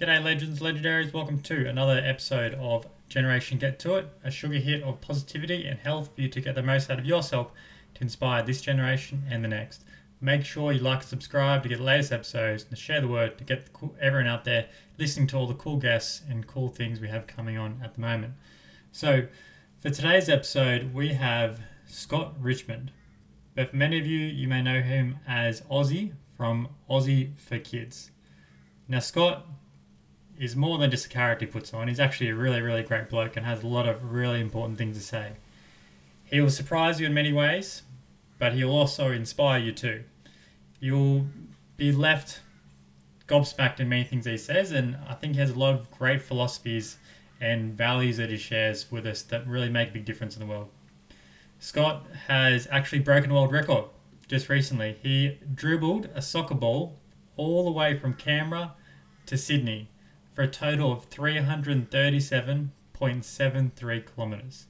G'day, legends, legendaries. Welcome to another episode of Generation Get To It, a sugar hit of positivity and health for you to get the most out of yourself to inspire this generation and the next. Make sure you like and subscribe to get the latest episodes and share the word to get everyone out there listening to all the cool guests and cool things we have coming on at the moment. So, for today's episode, we have Scott Richmond. But for many of you, you may know him as Ozzie from Ozzie for Kids. Now, Scott is more than just a character he puts on. He's actually a really, really great bloke and has a lot of really important things to say. He will surprise you in many ways, but he'll also inspire you too. You'll be left gobsmacked in many things he says, and I think he has a lot of great philosophies and values that he shares with us that really make a big difference in the world. Scott has actually broken a world record just recently. He dribbled a soccer ball all the way from Canberra to Sydney for a total of 337.73 kilometers.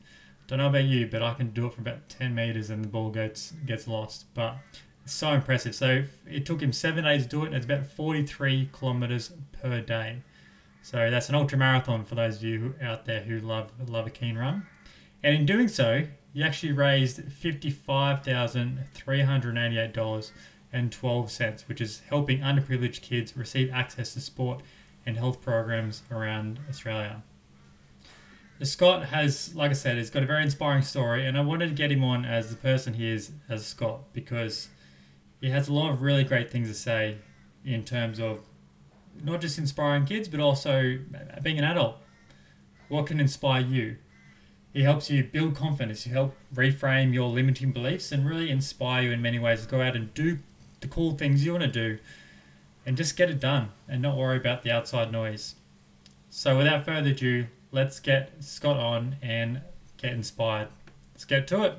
Don't know about you, but I can do it for about 10 meters and the ball gets gets lost. But it's so impressive. So it took him seven days to do it, and it's about 43 kilometers per day. So that's an ultra marathon for those of you out there who love love a keen run. And in doing so, he actually raised fifty-five thousand three hundred eighty-eight dollars and twelve cents, which is helping underprivileged kids receive access to sport and health programs around Australia. Scott has, like I said, he's got a very inspiring story, and I wanted to get him on as the person he is as Scott because he has a lot of really great things to say in terms of not just inspiring kids, but also being an adult. What can inspire you? He helps you build confidence. He help reframe your limiting beliefs and really inspire you in many ways to go out and do the cool things you want to do and just get it done and not worry about the outside noise. So, without further ado, let's get Scott on and get inspired. Let's get to it.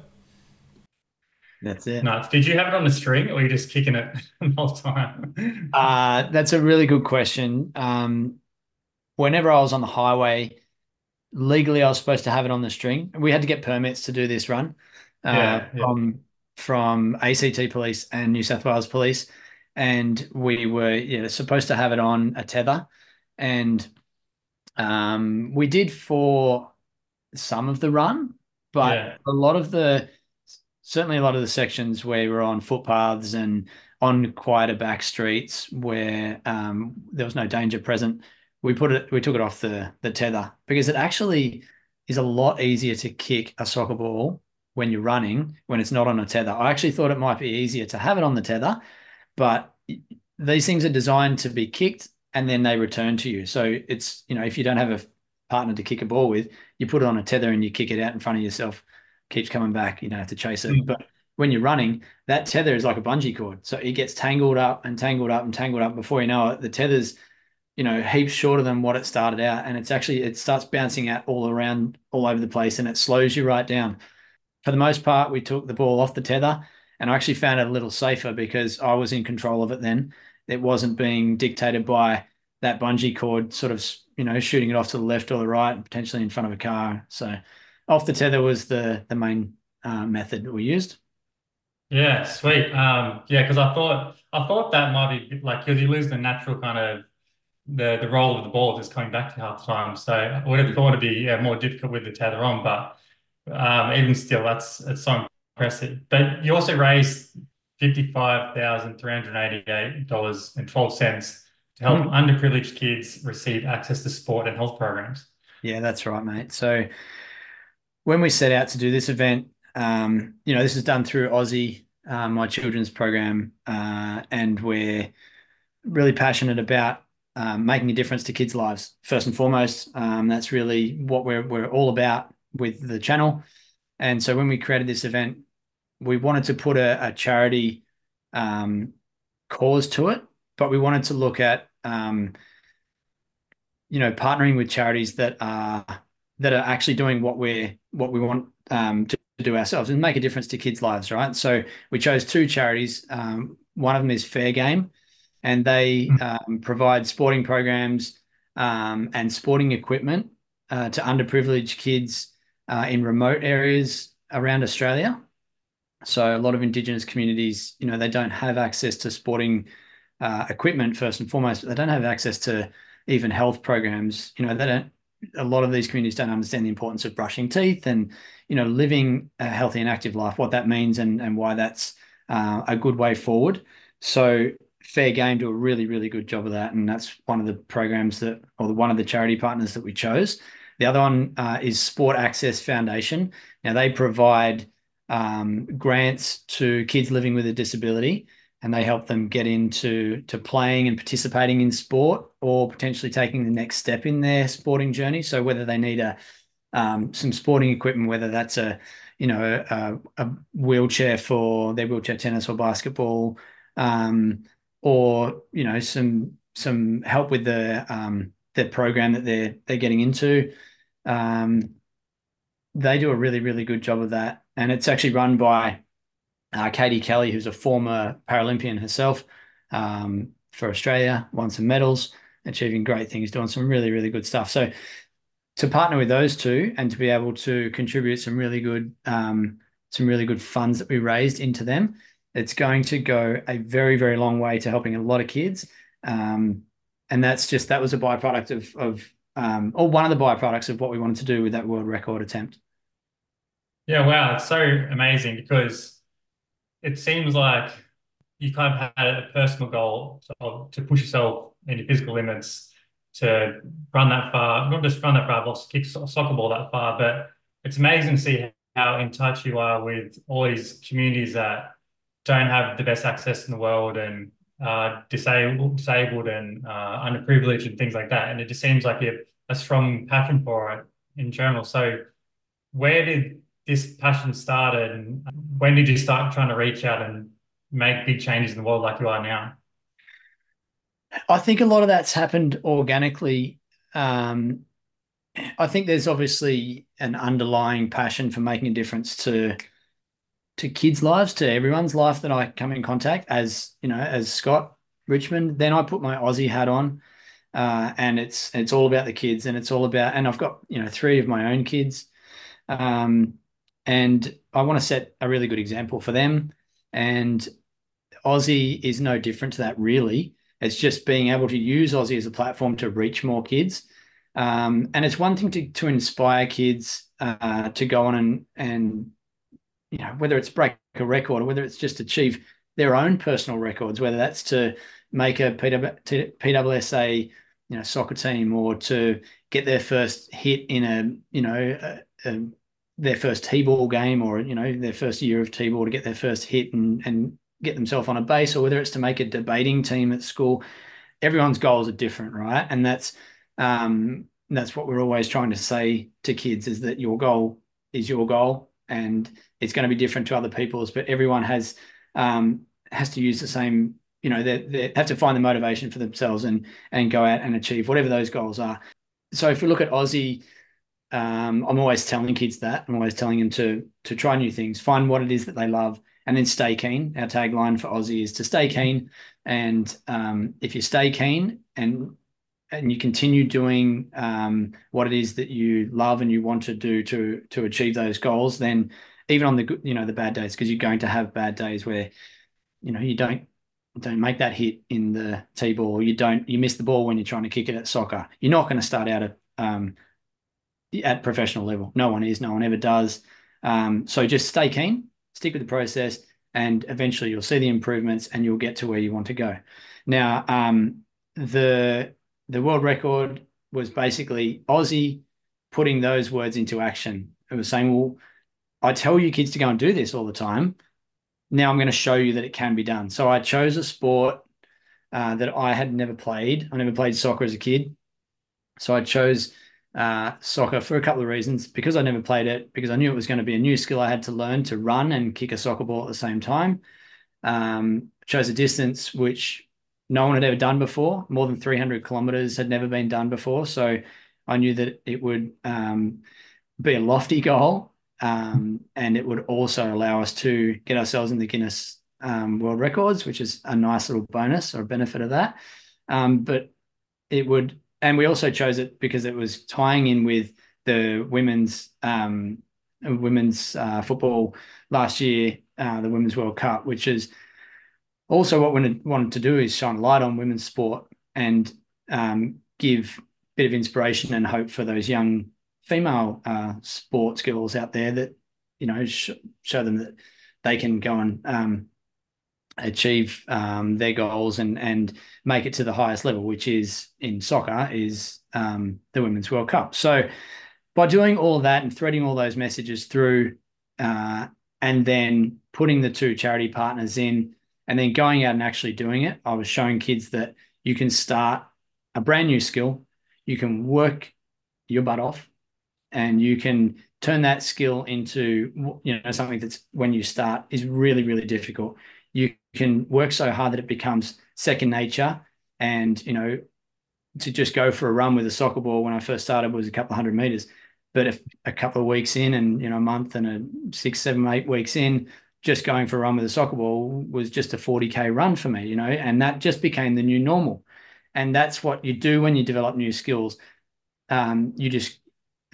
That's it. Nuts. Did you have it on the string or are you just kicking it the whole time? Uh, that's a really good question. Um, whenever I was on the highway, legally I was supposed to have it on the string. We had to get permits to do this run uh, yeah, yeah. from from ACT Police and New South Wales Police, and we were yeah supposed to have it on a tether, and um, we did for some of the run, but yeah. a lot of the certainly a lot of the sections where we are on footpaths and on quieter back streets where um, there was no danger present, we put it we took it off the the tether because it actually is a lot easier to kick a soccer ball when you're running when it's not on a tether. I actually thought it might be easier to have it on the tether, but these things are designed to be kicked and then they return to you. So it's, you know, if you don't have a partner to kick a ball with, you put it on a tether and you kick it out in front of yourself, keeps coming back, you don't have to chase it. Mm. But when you're running, that tether is like a bungee cord. So it gets tangled up and tangled up and tangled up before you know it. The tether's, you know, heaps shorter than what it started out. And it's actually, it starts bouncing out all around, all over the place and it slows you right down. For the most part, we took the ball off the tether and I actually found it a little safer because I was in control of it then. It wasn't being dictated by that bungee cord sort of you know shooting it off to the left or the right and potentially in front of a car. So off the tether was the the main uh, method that we used. Yeah sweet. Um yeah because i thought i thought that might be like because you lose the natural kind of the the roll of the ball just coming back to half time. So i would have thought it'd be yeah, more difficult with the tether on but um even still that's it's so impressive but you also raised $55,388.12 to help mm. underprivileged kids receive access to sport and health programs. Yeah, that's right, mate. So when we set out to do this event, um, you know, this is done through Ozzie, uh, my children's program, uh, and we're really passionate about um, making a difference to kids' lives first and foremost. Um, that's really what we're we're all about with the channel. And so when we created this event, we wanted to put a, a charity um, cause to it, but we wanted to look at um, you know partnering with charities that are that are actually doing what we're what we want um, to, do ourselves and make a difference to kids' lives, right? So we chose two charities. Um, one of them is Fair Game, and they mm. um, provide sporting programs um, and sporting equipment uh, to underprivileged kids uh, in remote areas around Australia. So a lot of Indigenous communities, you know, they don't have access to sporting uh, equipment first and foremost, but they don't have access to even health programs, you know, they don't. A lot of these communities don't understand the importance of brushing teeth and you know living a healthy and active life, what that means, and and why that's uh, a good way forward. So Fair Game do a really, really good job of that, and that's one of the programs that, or one of the charity partners that we chose. The other one uh, is Sport Access Foundation. Now they provide um, grants to kids living with a disability, and they help them get into to playing and participating in sport, or potentially taking the next step in their sporting journey. So whether they need a um, some sporting equipment, whether that's a you know a, a wheelchair for their wheelchair tennis or basketball, um, or you know some some help with the um, the program that they're they're getting into. Um, they do a really really good job of that, and it's actually run by uh, Katie Kelly, who's a former Paralympian herself um, for Australia, won some medals, achieving great things, doing some really really good stuff. So to partner with those two and to be able to contribute some really good um, some really good funds that we raised into them it's going to go a very, very long way to helping a lot of kids. Um, and that's just that was a byproduct of of um, or one of the byproducts of what we wanted to do with that world record attempt. Yeah, wow, it's so amazing because it seems like you kind of had a personal goal to, to push yourself into physical limits to run that far, not just run that far, but also kick soccer ball that far. But it's amazing to see how in touch you are with all these communities that don't have the best access in the world and uh, disabled, disabled and uh, underprivileged and things like that. And it just seems like you have a strong passion for it in general. So, where did this passion start, and when did you start trying to reach out and make big changes in the world like you are now? I think a lot of that's happened organically. Um, I think there's obviously an underlying passion for making a difference to to kids' lives, to everyone's life that I come in contact as you know, as Scott Richmond. Then I put my Ozzie hat on, uh, and it's it's all about the kids, and it's all about. And I've got you know three of my own kids, um, and I want to set a really good example for them. And Ozzie is no different to that, really. It's just being able to use Ozzie as a platform to reach more kids. Um, and it's one thing to to inspire kids uh, to go on and and you know, whether it's break a record or whether it's just achieve their own personal records, whether that's to make a PWSA, you know, soccer team or to get their first hit in a, you know, a, a, their first T-ball game or, you know, their first year of T-ball to get their first hit and, and get themselves on a base or whether it's to make a debating team at school. Everyone's goals are different, right? And that's, um, that's what we're always trying to say to kids is that your goal is your goal and it's going to be different to other people's, but everyone has um, has to use the same. You know, they, they have to find the motivation for themselves and and go out and achieve whatever those goals are. So if we look at Ozzie, um, I'm always telling kids that. I'm always telling them to to try new things, find what it is that they love, and then stay keen. Our tagline for Ozzie is to stay keen. And um, if you stay keen and and you continue doing um, what it is that you love and you want to do to to achieve those goals, then even on the you know the bad days, because you're going to have bad days where you know you don't don't make that hit in the t-ball, you don't you miss the ball when you're trying to kick it at soccer. You're not going to start out at um, at professional level. No one is. No one ever does. Um, so just stay keen, stick with the process, and eventually you'll see the improvements and you'll get to where you want to go. Now, um, the the world record was basically Ozzie putting those words into action. It was saying, well, I tell you kids to go and do this all the time. Now I'm going to show you that it can be done. So I chose a sport uh, that I had never played. I never played soccer as a kid. So I chose uh, soccer for a couple of reasons. Because I never played it, because I knew it was going to be a new skill I had to learn to run and kick a soccer ball at the same time. Um, chose a distance which no one had ever done before. More than 300 kilometers had never been done before. So I knew that it would um, be a lofty goal um, and it would also allow us to get ourselves in the Guinness um, World Records, which is a nice little bonus or benefit of that. Um, but it would, and we also chose it because it was tying in with the women's um, women's uh, football last year, uh, the Women's World Cup, which is also what we wanted to do is shine light on women's sport and um, give a bit of inspiration and hope for those young female uh, sports girls out there that you know sh- show them that they can go and um, achieve um, their goals and and make it to the highest level, which is in soccer is um, the Women's World Cup. So by doing all that and threading all those messages through, uh, and then putting the two charity partners in, and then going out and actually doing it, I was showing kids that you can start a brand new skill, you can work your butt off, and you can turn that skill into you know something that's when you start is really really difficult. You can work so hard that it becomes second nature and you know to just go for a run with a soccer ball when i first started was a couple of hundred meters. But if a couple of weeks in and you know a month and a six seven eight weeks in just going for a run with a soccer ball was just a 40k run for me you know and that just became the new normal. And that's what you do when you develop new skills. Um, you just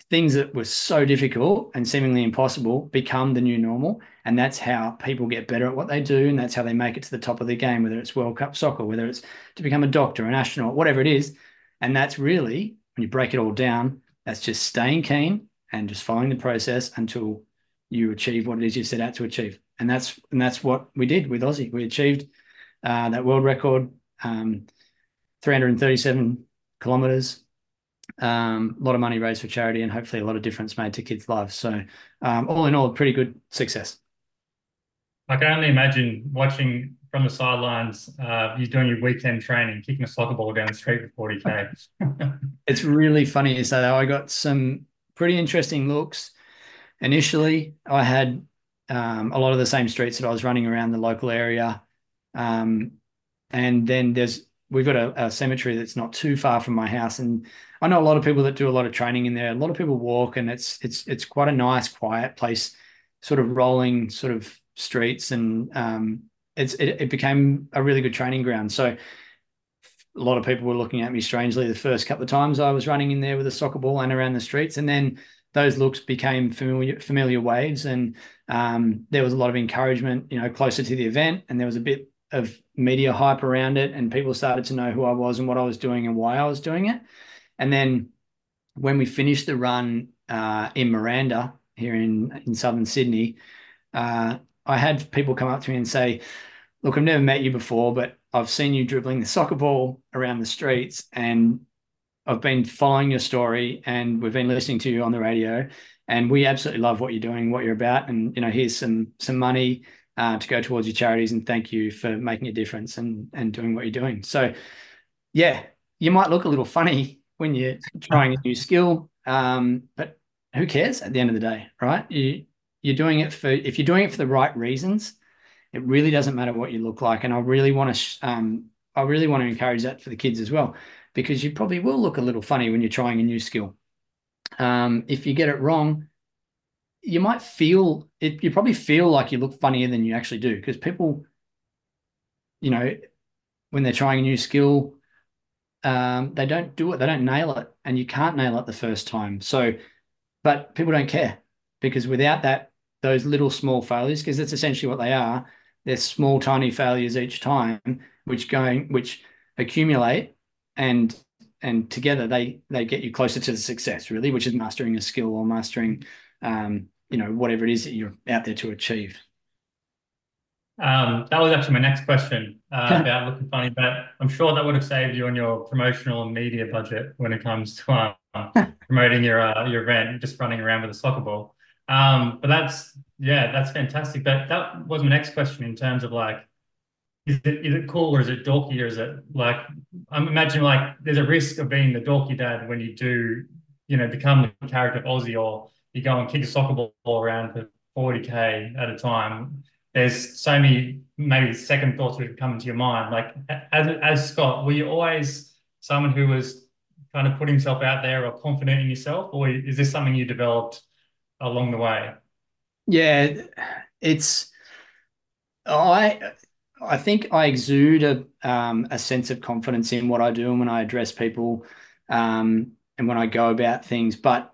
things that were so difficult and seemingly impossible become the new normal. And that's how people get better at what they do. And that's how they make it to the top of the game, whether it's World Cup soccer, whether it's to become a doctor, an astronaut, whatever it is. And that's really, when you break it all down, that's just staying keen and just following the process until you achieve what it is you set out to achieve. And that's and that's what we did with Ozzie. We achieved uh, that world record, um, 337 kilometers um, a lot of money raised for charity and hopefully a lot of difference made to kids' lives. So, um, all in all, pretty good success. I can only imagine watching from the sidelines, uh, you doing your weekend training, kicking a soccer ball down the street for 40K. it's really funny to say that. I got some pretty interesting looks. Initially, I had um, a lot of the same streets that I was running around the local area. Um, and then there's we've got a, a, cemetery that's not too far from my house, and I know a lot of people that do a lot of training in there. A lot of people walk, and it's it's it's quite a nice, quiet place, sort of rolling sort of streets, and um, it's it, it became a really good training ground. So a lot of people were looking at me strangely the first couple of times I was running in there with a soccer ball and around the streets, and then those looks became familiar familiar waves, and um, there was a lot of encouragement, you know, closer to the event, and there was a bit of media hype around it and people started to know who I was and what I was doing and why I was doing it. And then when we finished the run uh, in Miranda here in, in southern Sydney, uh, I had people come up to me and say, Look, I've never met you before, but I've seen you dribbling the soccer ball around the streets and I've been following your story and we've been listening to you on the radio and we absolutely love what you're doing, what you're about. And, you know, here's some some money uh, to go towards your charities and thank you for making a difference and and doing what you're doing. So, yeah, you might look a little funny when you're trying a new skill, um, but who cares at the end of the day, right? You you're doing it for if you're doing it for the right reasons, it really doesn't matter what you look like. And I really want to um, I really want to encourage that for the kids as well, because you probably will look a little funny when you're trying a new skill. Um, if you get it wrong, you might feel it, you probably feel like you look funnier than you actually do because people, you know, when they're trying a new skill, um, they don't do it, they don't nail it, and you can't nail it the first time. So, but people don't care because without that, those little small failures, because that's essentially what they are, they're small, tiny failures each time, which going, which accumulate and and together they they get you closer to the success really which is mastering a skill or mastering um, you know, whatever it is that you're out there to achieve. Um, that was actually my next question uh, about looking funny, but I'm sure that would have saved you on your promotional and media budget when it comes to uh, promoting your uh, your event, just running around with a soccer ball. Um, but that's yeah, that's fantastic. But that was my next question in terms of like, is it is it cool or is it dorky or is it like I'm imagining like there's a risk of being the dorky dad when you do you know become the character of Ozzie or you go and kick a soccer ball around for 40k at a time, there's so many maybe second thoughts would come into your mind. Like as, as Scott, were you always someone who was kind of put himself out there or confident in yourself, or is this something you developed along the way? Yeah, it's I I think I exude a um, a sense of confidence in what I do and when I address people um, and when I go about things, but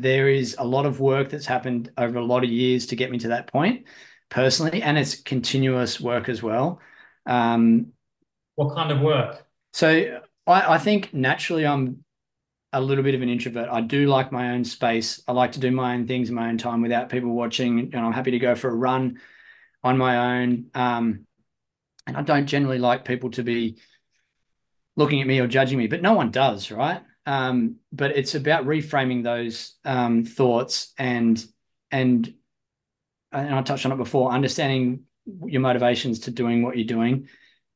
there is a lot of work that's happened over a lot of years to get me to that point personally, and it's continuous work as well. Um, what kind of work? So I, I think naturally I'm a little bit of an introvert. I do like my own space. I like to do my own things in my own time without people watching, and I'm happy to go for a run on my own. Um, and I don't generally like people to be looking at me or judging me, but no one does, right? Um, but it's about reframing those um, thoughts and and and I touched on it before, understanding your motivations to doing what you're doing.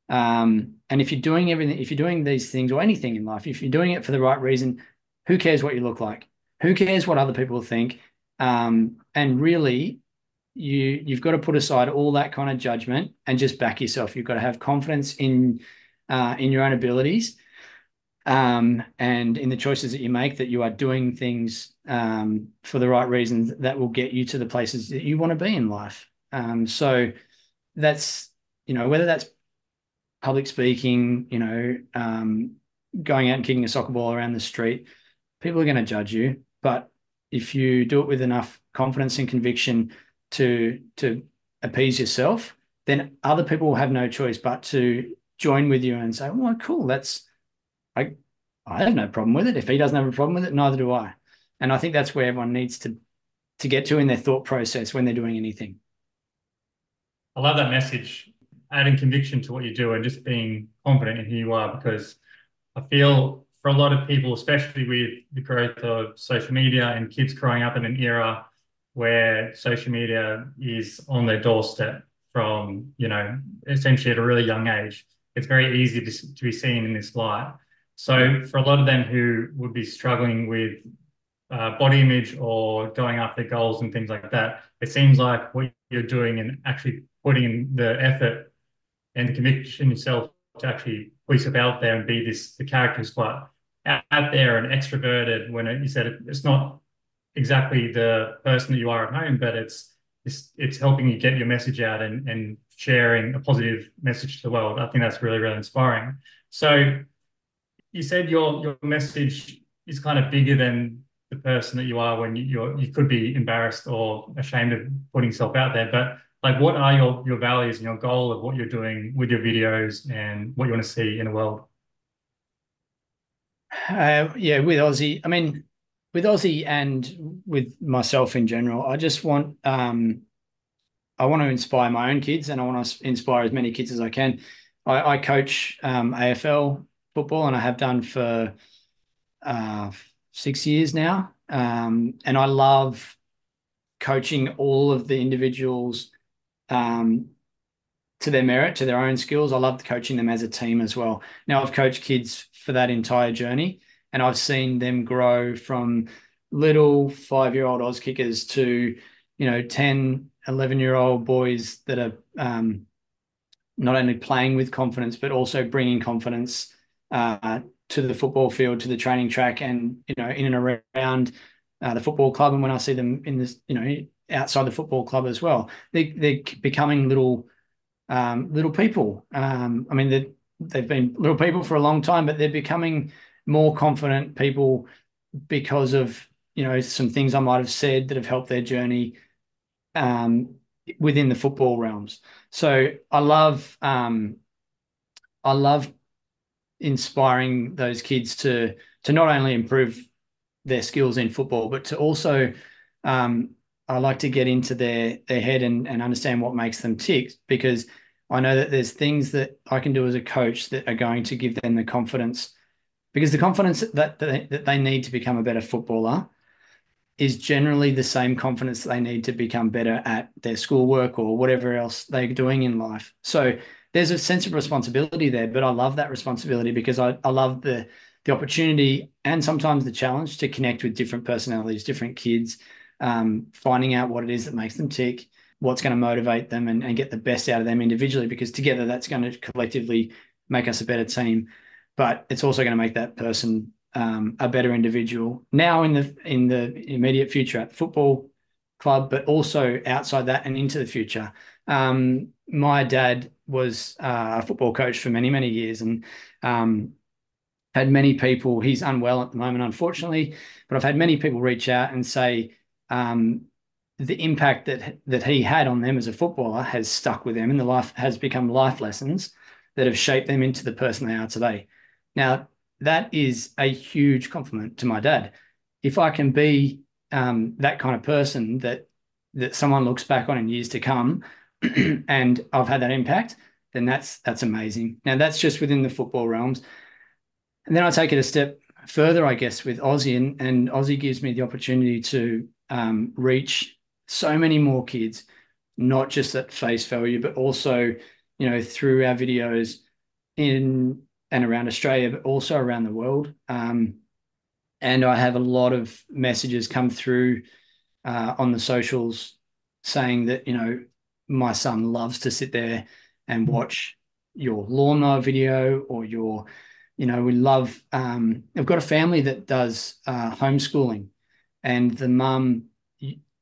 Um, and if you're doing everything, if you're doing these things or anything in life, if you're doing it for the right reason, who cares what you look like? Who cares what other people think? Um, and really, you you've got to put aside all that kind of judgment and just back yourself. You've got to have confidence in uh, in your own abilities um, and in the choices that you make. That you are doing things um, for the right reasons that will get you to the places that you want to be in life. Um, so that's you know whether that's public speaking, you know, um, going out and kicking a soccer ball around the street, people are going to judge you. But if you do it with enough confidence and conviction to to appease yourself, then other people will have no choice but to join with you and say, "Well, cool, that's I I have no problem with it. If he doesn't have a problem with it, neither do I." And I think that's where everyone needs to to get to in their thought process when they're doing anything. I love that message, adding conviction to what you do and just being confident in who you are because I feel for a lot of people, especially with the growth of social media and kids growing up in an era where social media is on their doorstep from, you know, essentially at a really young age, it's very easy to, to be seen in this light. So for a lot of them who would be struggling with uh, body image or going after goals and things like that, it seems like what you're doing and actually putting in the effort and the conviction yourself to actually put yourself out there and be this the character who's quite out there and extroverted when it, you said it, it's not exactly the person that you are at home, but it's it's it's helping you get your message out and and sharing a positive message to the world. I think that's really really inspiring. So you said your your message is kind of bigger than the person that you are when you you're, you could be embarrassed or ashamed of putting yourself out there, but like what are your your values and your goal of what you're doing with your videos and what you want to see in the world? Uh, yeah, with Ozzie, I mean, with Ozzie and with myself in general, I just want um, I want to inspire my own kids and I want to inspire as many kids as I can. I, I coach um, AFL football and I have done for uh, six years now, um, and I love coaching all of the individuals um, to their merit, to their own skills. I love coaching them as a team as well. Now I've coached kids for that entire journey and I've seen them grow from little five year old Auskickers to, you know, 10, 11 year old boys that are um, not only playing with confidence, but also bringing confidence uh, to the football field, to the training track, and, you know, in and around uh, the football club. And when I see them in this, you know, outside the football club as well, they, they're becoming little, um, little people. Um, I mean, they've been little people for a long time, but they're becoming more confident people because of you know some things I might have said that have helped their journey um, within the football realms. So I love um, I love inspiring those kids to to not only improve their skills in football, but to also um, I like to get into their their head and, and understand what makes them tick because I know that there's things that I can do as a coach that are going to give them the confidence because the confidence that they, that they need to become a better footballer is generally the same confidence they need to become better at their schoolwork or whatever else they're doing in life. So there's a sense of responsibility there, but I love that responsibility because I, I love the the opportunity and sometimes the challenge to connect with different personalities, different kids, um, finding out what it is that makes them tick, what's going to motivate them and, and get the best out of them individually, because together that's going to collectively make us a better team but it's also going to make that person um, a better individual now in the in the immediate future at the football club, but also outside that and into the future. Um, my dad was uh, a football coach for many many years and um, had many people. He's unwell at the moment, unfortunately, but I've had many people reach out and say um, the impact that that he had on them as a footballer has stuck with them, and the life has become life lessons that have shaped them into the person they are today. Now, that is a huge compliment to my dad. If I can be um, that kind of person that that someone looks back on in years to come, and I've had that impact, then that's that's amazing. Now that's just within the football realms, and then I take it a step further, I guess, with Ozzie, and, and Ozzie gives me the opportunity to um, reach so many more kids, not just at face value, but also, you know, through our videos in and around Australia, but also around the world. Um, and I have a lot of messages come through uh, on the socials saying that you know my son loves to sit there and watch your lawnmower video or your you know we love um, i've got a family that does uh, homeschooling and the mum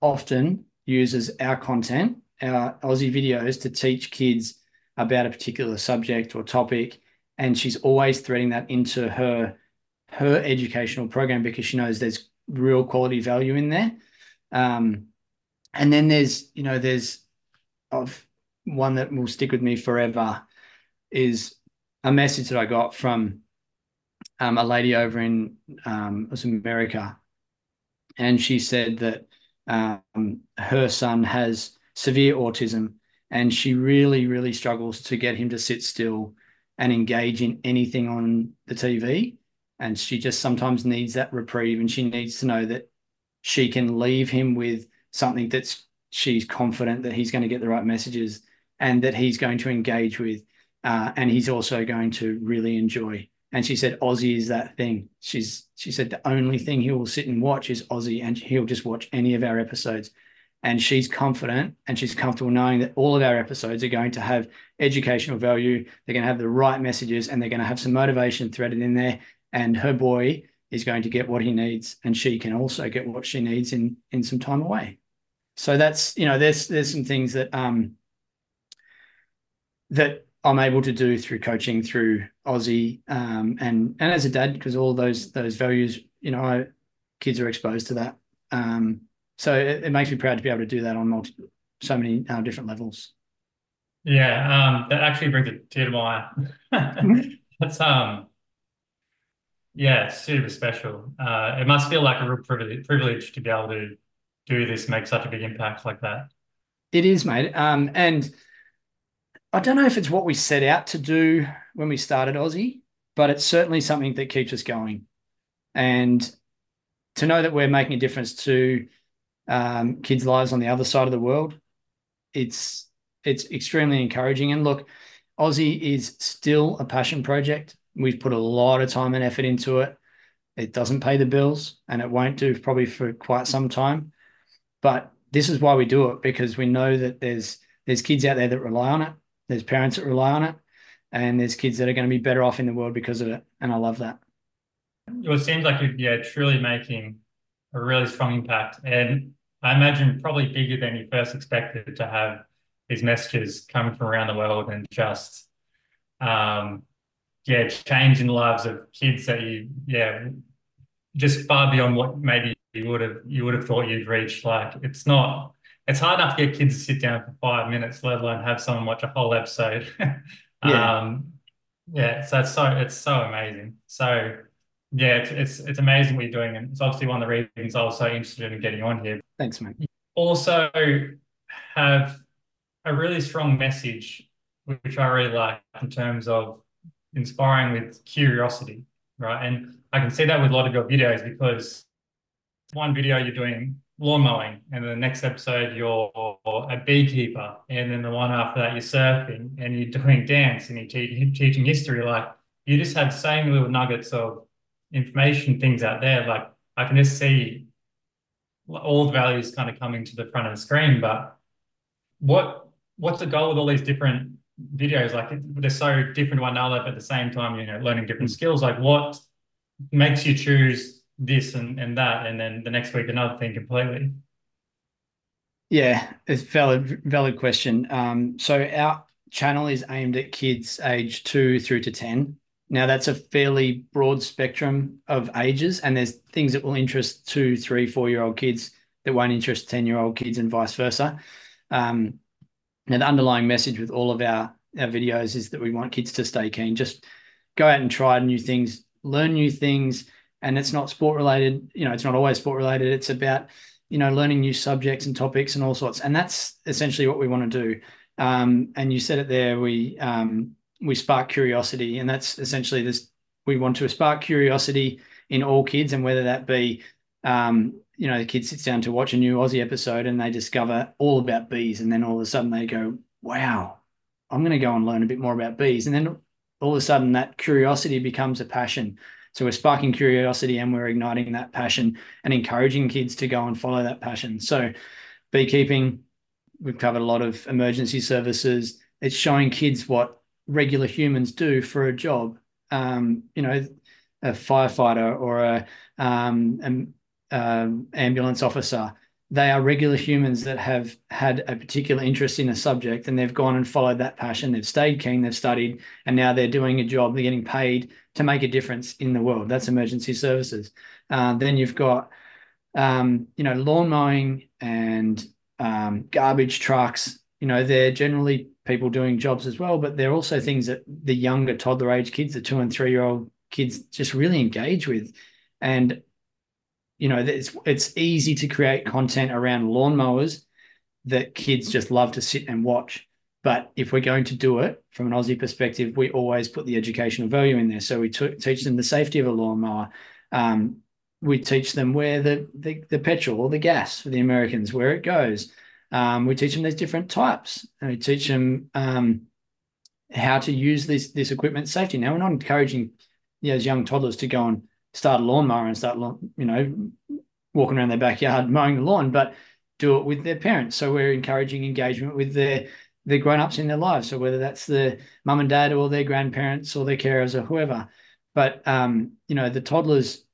often uses our content our Ozzie videos to teach kids about a particular subject or topic and she's always threading that into her her educational program because she knows there's real quality value in there. Um, and then there's you know there's of one that will stick with me forever is a message that I got from um, a lady over in um, was America, and she said that um, her son has severe autism, and she really, really struggles to get him to sit still and engage in anything on the TV. And she just sometimes needs that reprieve, and she needs to know that she can leave him with something that's she's confident that he's going to get the right messages and that he's going to engage with, uh, and he's also going to really enjoy. And she said, Ozzie is that thing. She's she said the only thing he will sit and watch is Ozzie, and he'll just watch any of our episodes. And she's confident and she's comfortable knowing that all of our episodes are going to have educational value. They're going to have the right messages and they're going to have some motivation threaded in there. And her boy is going to get what he needs, and she can also get what she needs in in some time away. So that's you know there's there's some things that um that I'm able to do through coaching through Ozzie um, and and as a dad because all those those values you know I, kids are exposed to that um, so it, it, makes me proud to be able to do that on multi, so many uh, different levels. Yeah, um, that actually brings a tear to my eye. That's um, yeah, super special. Uh, it must feel like a real privilege, privilege to be able to do this, make such a big impact like that. It is, mate. Um, and I don't know if it's what we set out to do when we started Ozzie, but it's certainly something that keeps us going. And to know that we're making a difference to um, kids' lives on the other side of the world, it's it's extremely encouraging. And look, Ozzie is still a passion project. We've put a lot of time and effort into it. It doesn't pay the bills, and it won't do probably for quite some time. But this is why we do it because we know that there's there's kids out there that rely on it there's parents that rely on it, and there's kids that are going to be better off in the world because of it. And I love that. Well, it seems like you're yeah, truly making a really strong impact. And I imagine probably bigger than you first expected to have these messages coming from around the world and just um yeah, changing lives of kids that you yeah just far beyond what maybe you would have you would have thought you'd reached. Like it's not it's hard enough to get kids to sit down for five minutes, let alone have someone watch a whole episode. yeah. Um, yeah, so it's so it's so amazing. So yeah, it's, it's it's amazing what you're doing, and it's obviously one of the reasons I was so interested in getting on here. Thanks, mate. Also, have a really strong message, which I really like in terms of inspiring with curiosity, right? And I can see that with a lot of your videos because one video you're doing lawn mowing, and the next episode you're a beekeeper, and then the one after that you're surfing, and you're doing dance, and you're te- teaching history. Like you just have so many little nuggets of information things out there. Like I can just see all the values kind of coming to the front of the screen. But what what's the goal with all these different videos? Like they're so different one another, but at the same time, you know, learning different mm. skills. Like what makes you choose this and, and that, and then the next week another thing completely? Yeah, it's valid valid question. Um, so our channel is aimed at kids age two through to ten. Now that's a fairly broad spectrum of ages, and there's things that will interest two, three, four year old kids that won't interest ten year old kids, and vice versa. Um, now the underlying message with all of our our videos is that we want kids to stay keen. Just go out and try new things learn new things, and it's not sport related. You know, it's not always sport related. It's about you know learning new subjects and topics and all sorts, and that's essentially what we want to do. Um, and you said it there. We um, we spark curiosity, and that's essentially this. We want to spark curiosity in all kids, and whether that be um, you know, the kid sits down to watch a new Ozzie episode and they discover all about bees, and then all of a sudden they go, "Wow, I'm going to go and learn a bit more about bees," and then all of a sudden that curiosity becomes a passion. So we're sparking curiosity and we're igniting that passion and encouraging kids to go and follow that passion. So beekeeping, we've covered a lot of emergency services. It's showing kids what regular humans do for a job. Um, you know, a firefighter or a um, um, ambulance officer. They are regular humans that have had a particular interest in a subject and they've gone and followed that passion. They've stayed keen, they've studied, and now they're doing a job. They're getting paid to make a difference in the world. That's emergency services. Uh, then you've got, um, you know, lawn mowing and um, garbage trucks. You know, they're generally people doing jobs as well, but they're also things that the younger toddler age kids, the two and three year old kids, just really engage with. And you know, it's it's easy to create content around lawnmowers that kids just love to sit and watch. But if we're going to do it from an Ozzie perspective, we always put the educational value in there. So we t- teach them the safety of a lawnmower. Um, we teach them where the, the, the petrol or the gas for the Americans, where it goes. Um, we teach them there's different types, and we teach them um, how to use this this equipment safety. Now we're not encouraging those young toddlers to go and start a lawnmower and start, you know, walking around their backyard mowing the lawn, but do it with their parents. So we're encouraging engagement with their their grown-ups in their lives. So whether that's the mum and dad or their grandparents or their carers or whoever. But um, you know, the toddlers,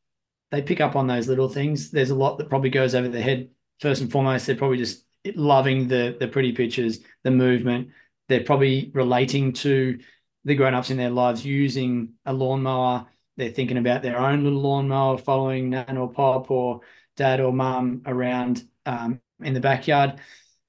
they pick up on those little things. There's a lot that probably goes over their head. First and foremost, they're probably just loving the the pretty pictures, the movement. They're probably relating to the grown-ups in their lives using a lawnmower they're thinking about their own little lawnmower following nan or pop or dad or mum around um, in the backyard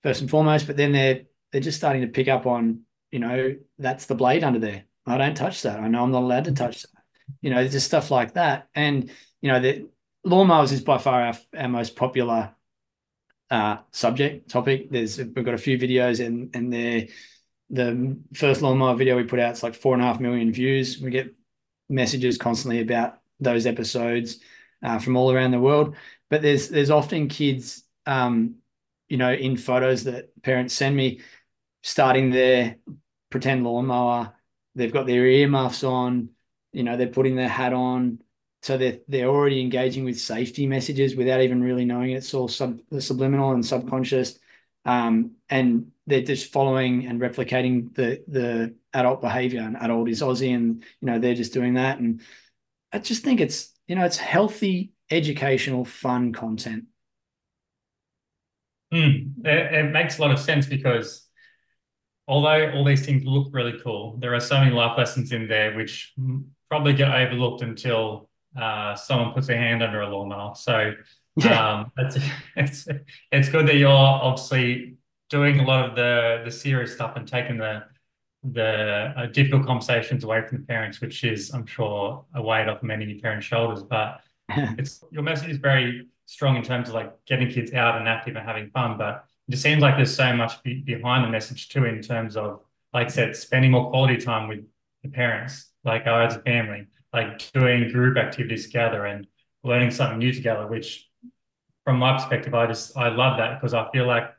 first and foremost but then they're they're just starting to pick up on you know that's the blade under there. I don't touch that. I know i'm not allowed to touch that. You know just stuff like that. And you know the lawnmowers is by far our, our most popular uh, subject topic. There's we've got a few videos and and they the first lawnmower video we put out it's like four and a half million views. We get messages constantly about those episodes uh, from all around the world. But there's there's often kids, um, you know, in photos that parents send me, starting their pretend lawnmower. They've got their earmuffs on, you know, they're putting their hat on, so they're they're already engaging with safety messages without even really knowing it. it's all sub subliminal and subconscious, um, and they're just following and replicating the the adult behavior. And adult is Ozzie and you know they're just doing that. And I just think it's you know it's healthy educational fun content. Mm, it, it makes a lot of sense because although all these things look really cool there are so many life lessons in there which probably get overlooked until uh, someone puts a hand under a lawnmower so yeah. um, it's, it's it's good that you're obviously doing a lot of the the serious stuff and taking the the uh, difficult conversations away from the parents, which is, I'm sure, a weight off many parents' shoulders. But it's your message is very strong in terms of like getting kids out and active and having fun. But it seems like there's so much be- behind the message too, in terms of, like I said, spending more quality time with the parents, like uh, as a family, like doing group activities together and learning something new together. Which, from my perspective, I just I love that because I feel like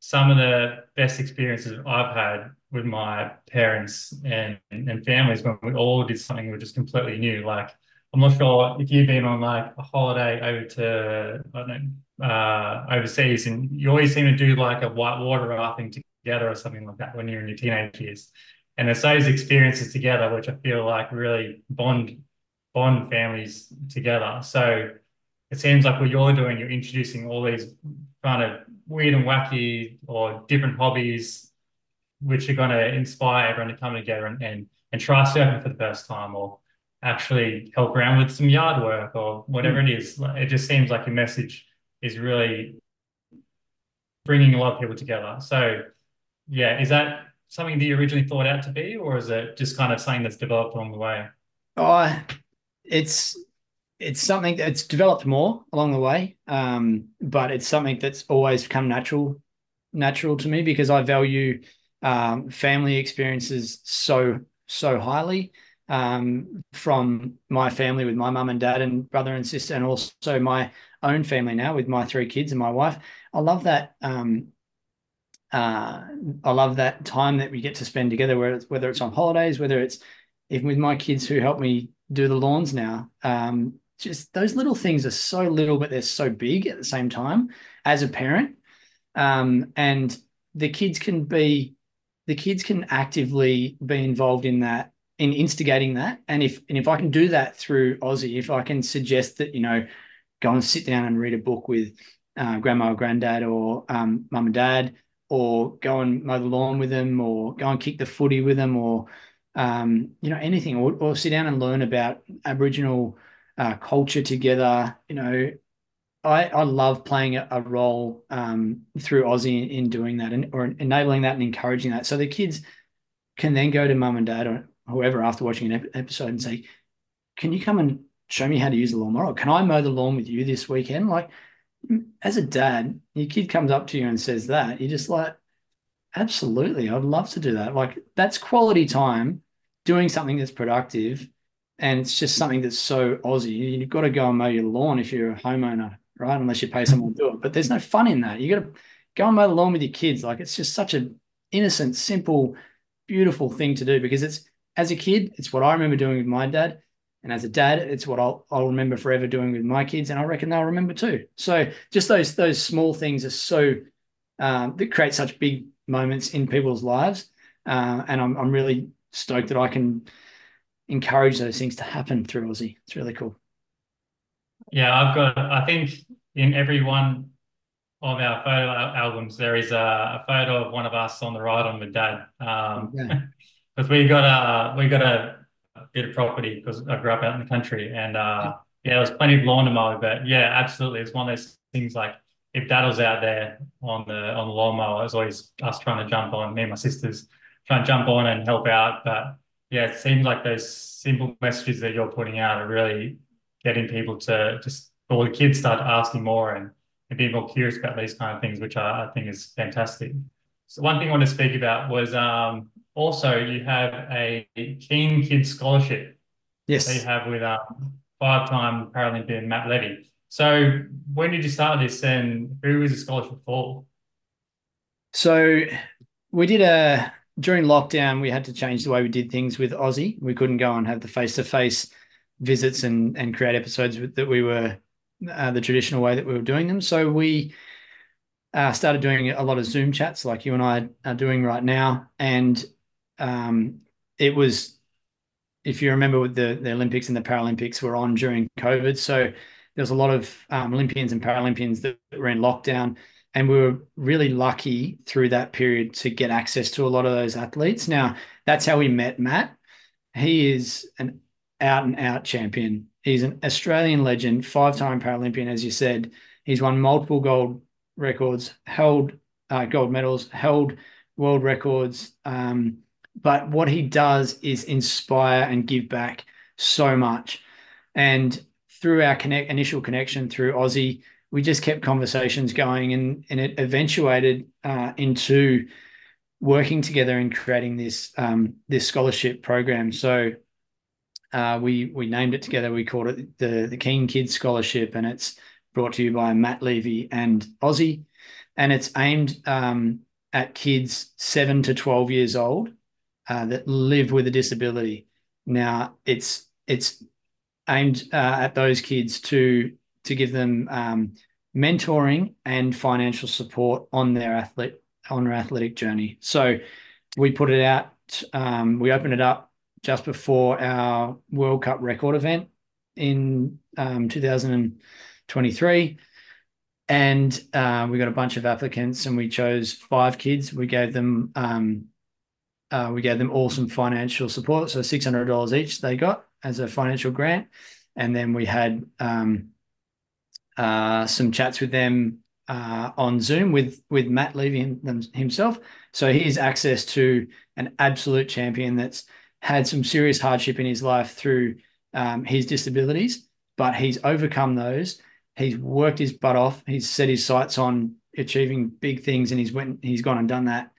some of the best experiences I've had with my parents and, and families when we all did something which just completely new. Like, I'm not sure if you've been on like a holiday over to, I don't know, uh, overseas and you always seem to do like a white water rafting together or something like that when you're in your teenage years. And it's those experiences together which I feel like really bond bond families together. So it seems like what you're doing, you're introducing all these kind of weird and wacky or different hobbies which are going to inspire everyone to come together and, and, and try surfing for the first time or actually help around with some yard work or whatever mm. it is. It just seems like your message is really bringing a lot of people together. So, yeah, is that something that you originally thought out to be, or is it just kind of something that's developed along the way? Oh, it's it's something that's developed more along the way, um, but it's something that's always come natural natural to me because I value um, family experiences so so highly um, from my family with my mum and dad and brother and sister, and also my own family now with my three kids and my wife. I love that. Um, uh, I love that time that we get to spend together, whether it's, whether it's on holidays, whether it's even with my kids who help me do the lawns now. Um, just those little things are so little, but they're so big at the same time as a parent. Um, and the kids can be, the kids can actively be involved in that, in instigating that. And if and if I can do that through Ozzie, if I can suggest that you know, go and sit down and read a book with uh, grandma or granddad or um, mum and dad, or go and mow the lawn with them, or go and kick the footy with them, or um, you know anything, or, or sit down and learn about Aboriginal uh, culture together. You know, I, I love playing a, a role um, through Ozzie in, in, doing that and or enabling that and encouraging that. So the kids can then go to mum and dad or whoever after watching an episode and say, "Can you come and show me how to use the lawnmower? Or can I mow the lawn with you this weekend?" Like, mm, as a dad, your kid comes up to you and says that, you're just like, "Absolutely, I'd love to do that." Like, that's quality time doing something that's productive and it's just something that's so Aussie. You've got to go and mow your lawn if you're a homeowner, right? Unless you pay someone to do it. But there's no fun in that. You got to go and mow the lawn with your kids. Like it's just such an innocent, simple, beautiful thing to do because it's as a kid, it's what I remember doing with my dad. And as a dad, it's what I'll, I'll remember forever doing with my kids. And I reckon they'll remember too. So just those those small things are so um, that create such big moments in people's lives. Uh, and I'm, I'm really stoked that I can encourage those things to happen through Ozzie. It's really cool. Yeah, I've got. I think in every one of our photo albums, there is a, a photo of one of us on the right on with Dad. Um, because we got a we got a, bit of property because I grew up out in the country, and uh, yeah, there was plenty of lawn to mow. But yeah, absolutely, it's one of those things like if Dad was out there on the on the lawnmower, it was always us trying to jump on. Me and my sisters trying to jump on and help out, but yeah, it seems like those simple messages that you're putting out are really getting people to just, or the kids start asking more and, and be more curious about these kind of things, which I, I think is fantastic. So one thing I want to speak about was um, also you have a Keen Kids Scholarship. Yes. That you have with um, five-time Paralympian Matt Levy. So when did you start this and who was the scholarship for? So we did a during lockdown, we had to change the way we did things with Ozzie. We couldn't go and have the face to face visits and and create episodes that we were uh, the traditional way that we were doing them. So we uh, started doing a lot of Zoom chats, like you and I are doing right now, and um, it was. If you remember, the, the Olympics and the Paralympics were on during COVID, so there was a lot of um, Olympians and Paralympians that were in lockdown and we were really lucky through that period to get access to a lot of those athletes. Now, that's how we met Matt. He is an out and out champion. He's an Australian legend, five time Paralympian, as you said. He's won multiple gold records, held uh, gold medals, held world records. Um, but what he does is inspire and give back so much. And through our connect initial connection through Ozzie, we just kept conversations going and, and it eventuated uh, into working together and creating this um, this scholarship program. So uh, we we named it together. We called it the the Keen Kids Scholarship, and it's brought to you by Matt Levy and Ozzie, and it's aimed um, at kids seven to twelve years old uh, that live with a disability. Now it's it's aimed uh, at those kids to to give them um, mentoring and financial support on their athlete on their athletic journey. So we put it out. Um, we opened it up just before our World Cup record event in um, 2023. And uh, we got a bunch of applicants, and we chose five kids. We gave them um, uh, we gave them all some financial support, so six hundred dollars each they got as a financial grant, and then we had um, uh, some chats with them uh, on Zoom with with Matt Levy himself. So he has access to an absolute champion that's had some serious hardship in his life through um, his disabilities, but he's overcome those. He's worked his butt off. He's set his sights on achieving big things, and he's went. He's gone and done that,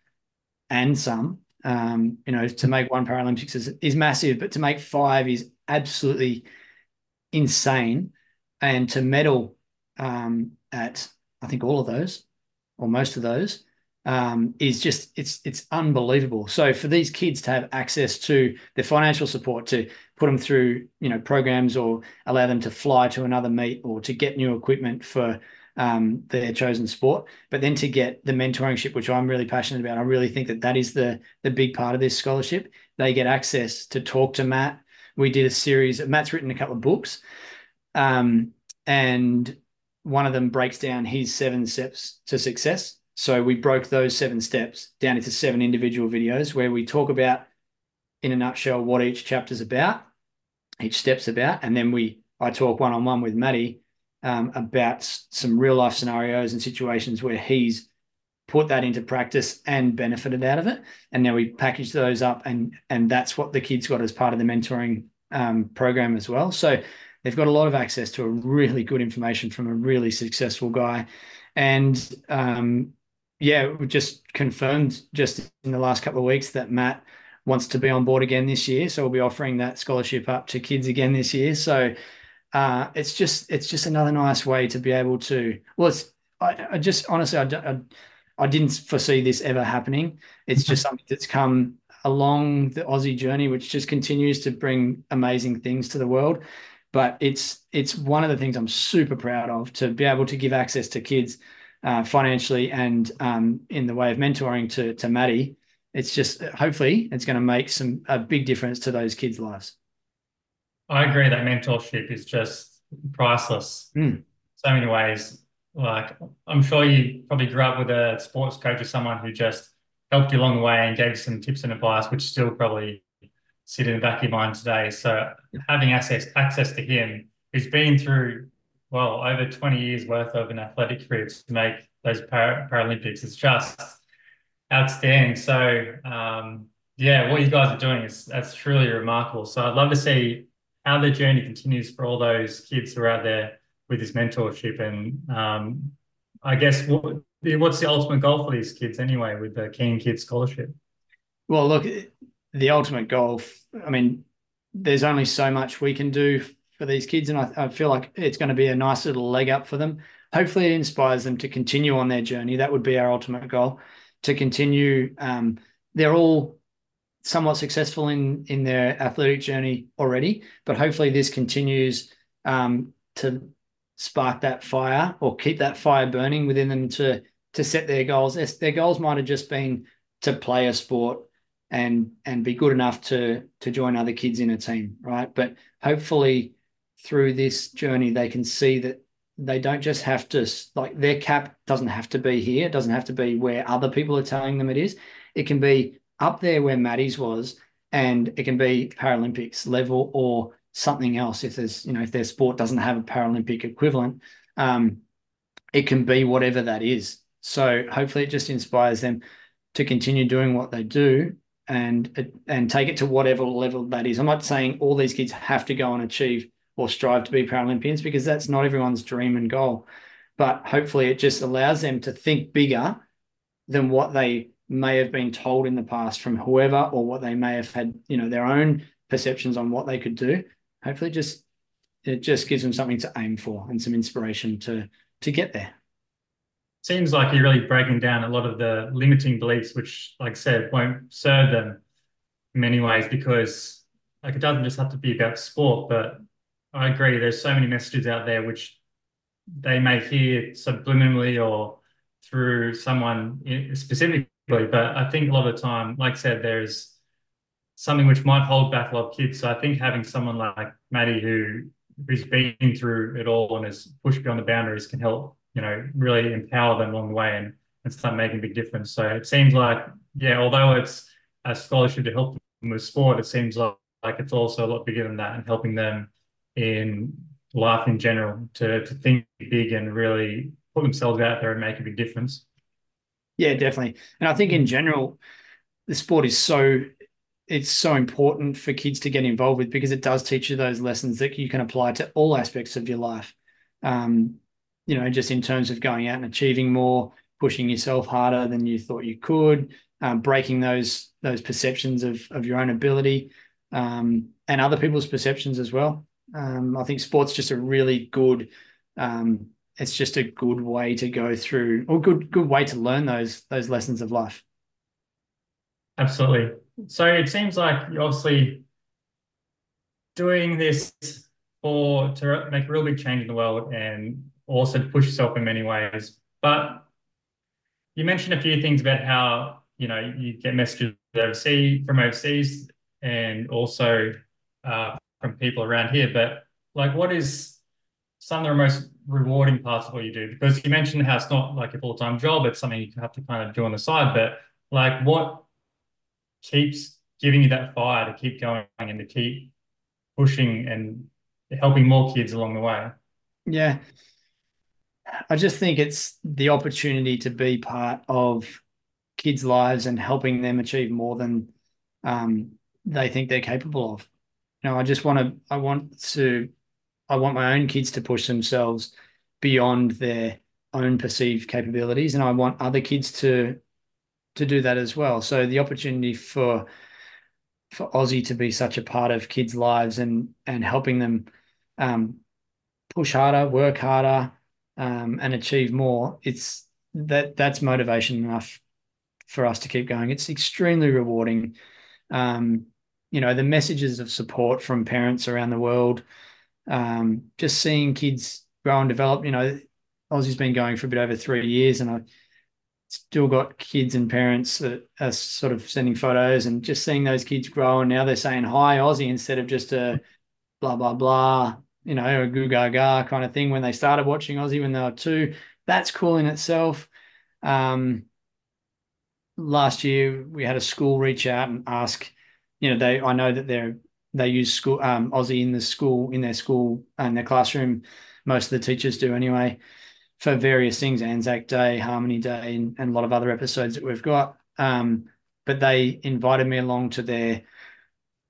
and some. Um, you know, to make one Paralympics is, is massive, but to make five is absolutely insane. And to medal um, at I think all of those or most of those um, is just it's it's unbelievable. So for these kids to have access to the financial support to put them through you know programs or allow them to fly to another meet or to get new equipment for um, their chosen sport, but then to get the mentoringship, which I'm really passionate about. I really think that that is the the big part of this scholarship. They get access to talk to Matt. We did a series. Matt's written a couple of books, um, and one of them breaks down his seven steps to success so we broke those seven steps down into seven individual videos where we talk about, in a nutshell, what each chapter's about, each step's about, and then we I talk one on one with Maddie um, about some real life scenarios and situations where he's put that into practice and benefited out of it. And now we package those up, and and that's what the kids got as part of the mentoring um, program as well. So they've got a lot of access to a really good information from a really successful guy, and um, yeah, we just confirmed just in the last couple of weeks that Matt wants to be on board again this year. So we'll be offering that scholarship up to kids again this year. So uh, it's just it's just another nice way to be able to. Well, it's I, I just honestly I, I, I didn't foresee this ever happening. It's just something that's come along the Ozzie journey, which just continues to bring amazing things to the world. But it's it's one of the things I'm super proud of to be able to give access to kids uh, financially and um, in the way of mentoring to to Maddie, it's just hopefully it's going to make some a big difference to those kids' lives. I agree that mentorship is just priceless. Mm. So many ways. Like I'm sure you probably grew up with a sports coach or someone who just helped you along the way and gave you some tips and advice, which still probably sit in the back of your mind today. So having access access to him who's been through well, over 20 years worth of an athletic career to make those Par- Paralympics. is just outstanding. So, um, yeah, what you guys are doing is that's truly remarkable. So, I'd love to see how the journey continues for all those kids who are out there with this mentorship. And um, I guess what, what's the ultimate goal for these kids anyway with the Keen Kids Scholarship? Well, look, the ultimate goal, I mean, there's only so much we can do for these kids, and I, I feel like it's going to be a nice little leg up for them. Hopefully, it inspires them to continue on their journey. That would be our ultimate goal. To continue, um, they're all somewhat successful in in their athletic journey already, but hopefully, this continues um, to spark that fire or keep that fire burning within them to to set their goals. Their goals might have just been to play a sport and and be good enough to to join other kids in a team, right? But hopefully through this journey, they can see that they don't just have to like their cap doesn't have to be here. It doesn't have to be where other people are telling them it is. It can be up there where Maddie's was, and it can be Paralympics level or something else. If there's you know if their sport doesn't have a Paralympic equivalent, um, it can be whatever that is. So hopefully, it just inspires them to continue doing what they do and and take it to whatever level that is. I'm not saying all these kids have to go and achieve or strive to be Paralympians because that's not everyone's dream and goal. But hopefully, it just allows them to think bigger than what they may have been told in the past from whoever or what they may have had, you know, their own perceptions on what they could do. Hopefully, just it just gives them something to aim for and some inspiration to to get there. Seems like you're really breaking down a lot of the limiting beliefs, which, like I said, won't serve them in many ways because like it doesn't just have to be about sport, but I agree. There's so many messages out there which they may hear subliminally or through someone eh, specifically, but I think a lot of the time, like I said, there's something which might hold back a lot of kids. So I think having someone like Maddie who who's been through it all and has pushed beyond the boundaries can help, you know, really empower them along the way and, and start making a big difference. So it seems like, yeah, although it's a scholarship to help them with sport, it seems like, like it's also a lot bigger than that and helping them in life in general to, to think big and really put themselves out there and make a big difference. Yeah, definitely. And I think in general, the sport is so it's so important for kids to get involved with because it does teach you those lessons that you can apply to all aspects of your life. Um, you know, just in terms of going out and achieving more, pushing yourself harder than you thought you could, um, breaking those those perceptions of of your own ability um, and other people's perceptions as well. Um, I think sports just a really good. Um, it's just a good way to go through, or good good way to learn those those lessons of life. Absolutely. So it seems like you're obviously doing this for to make a real big change in the world and also to push yourself in many ways. But you mentioned a few things about how you know you get messages overseas from overseas and also uh, from people around here. But like, what is some of the most rewarding parts of what you do? Because you mentioned how it's not like a full time job; it's something you have to kind of do on the side. But like, what keeps giving you that fire to keep going and to keep pushing and helping more kids along the way? Yeah. I just think it's the opportunity to be part of kids' lives and helping them achieve more than um, they think they're capable of. You know, I just want to, I want to, I want my own kids to push themselves beyond their own perceived capabilities, and I want other kids to to do that as well. So the opportunity for for Ozzie to be such a part of kids' lives and and helping them um, push harder, work harder, um, and achieve more. It's that that's motivation enough for us to keep going. It's extremely rewarding. Um, you know, the messages of support from parents around the world, um, just seeing kids grow and develop. You know, Ozzie's been going for a bit over three years, and I still got kids and parents that are sort of sending photos and just seeing those kids grow. And now they're saying hi Ozzie instead of just a blah blah blah, you know, a goo gaga kind of thing when they started watching Ozzie when they were two. That's cool in itself. Um, last year we had a school reach out and ask, you know, they I know that they're they use school um, Ozzie in the school in their school and their classroom. Most of the teachers do anyway for various things, Anzac Day, Harmony Day, and, and a lot of other episodes that we've got. Um, but they invited me along to their